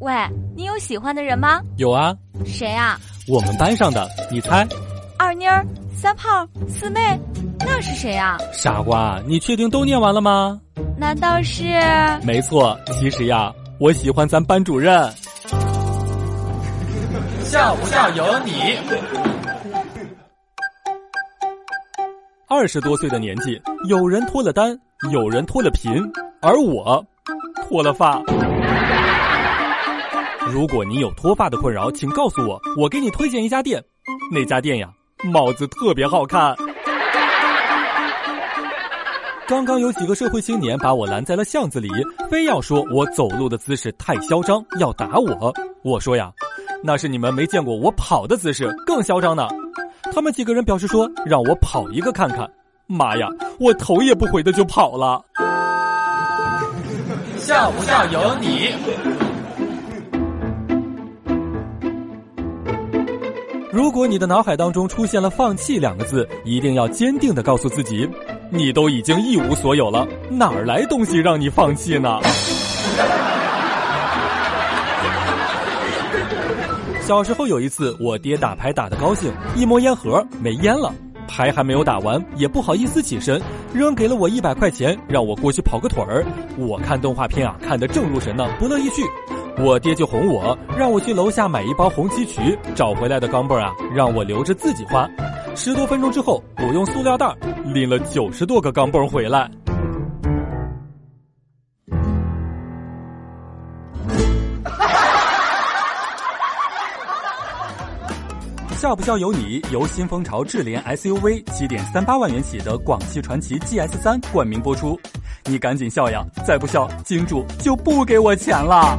喂，你有喜欢的人吗？有啊，谁啊？我们班上的，你猜？二妮儿、三胖、四妹，那是谁啊？傻瓜，你确定都念完了吗？难道是？没错，其实呀，我喜欢咱班主任。笑不笑由你。二十多岁的年纪，有人脱了单，有人脱了贫，而我脱了发。如果你有脱发的困扰，请告诉我，我给你推荐一家店。那家店呀，帽子特别好看。刚刚有几个社会青年把我拦在了巷子里，非要说我走路的姿势太嚣张，要打我。我说呀，那是你们没见过我跑的姿势，更嚣张呢。他们几个人表示说，让我跑一个看看。妈呀，我头也不回的就跑了。笑不笑由你。如果你的脑海当中出现了“放弃”两个字，一定要坚定的告诉自己，你都已经一无所有了，哪儿来东西让你放弃呢？小时候有一次，我爹打牌打得高兴，一摸烟盒没烟了，牌还没有打完，也不好意思起身，扔给了我一百块钱，让我过去跑个腿儿。我看动画片啊，看得正入神呢，不乐意去。我爹就哄我，让我去楼下买一包红旗渠，找回来的钢镚啊，让我留着自己花。十多分钟之后，我用塑料袋拎了九十多个钢镚回来。笑不笑由你，由新风潮智联 SUV 七点三八万元起的广汽传祺 GS 三冠名播出。你赶紧笑呀，再不笑，金主就不给我钱了。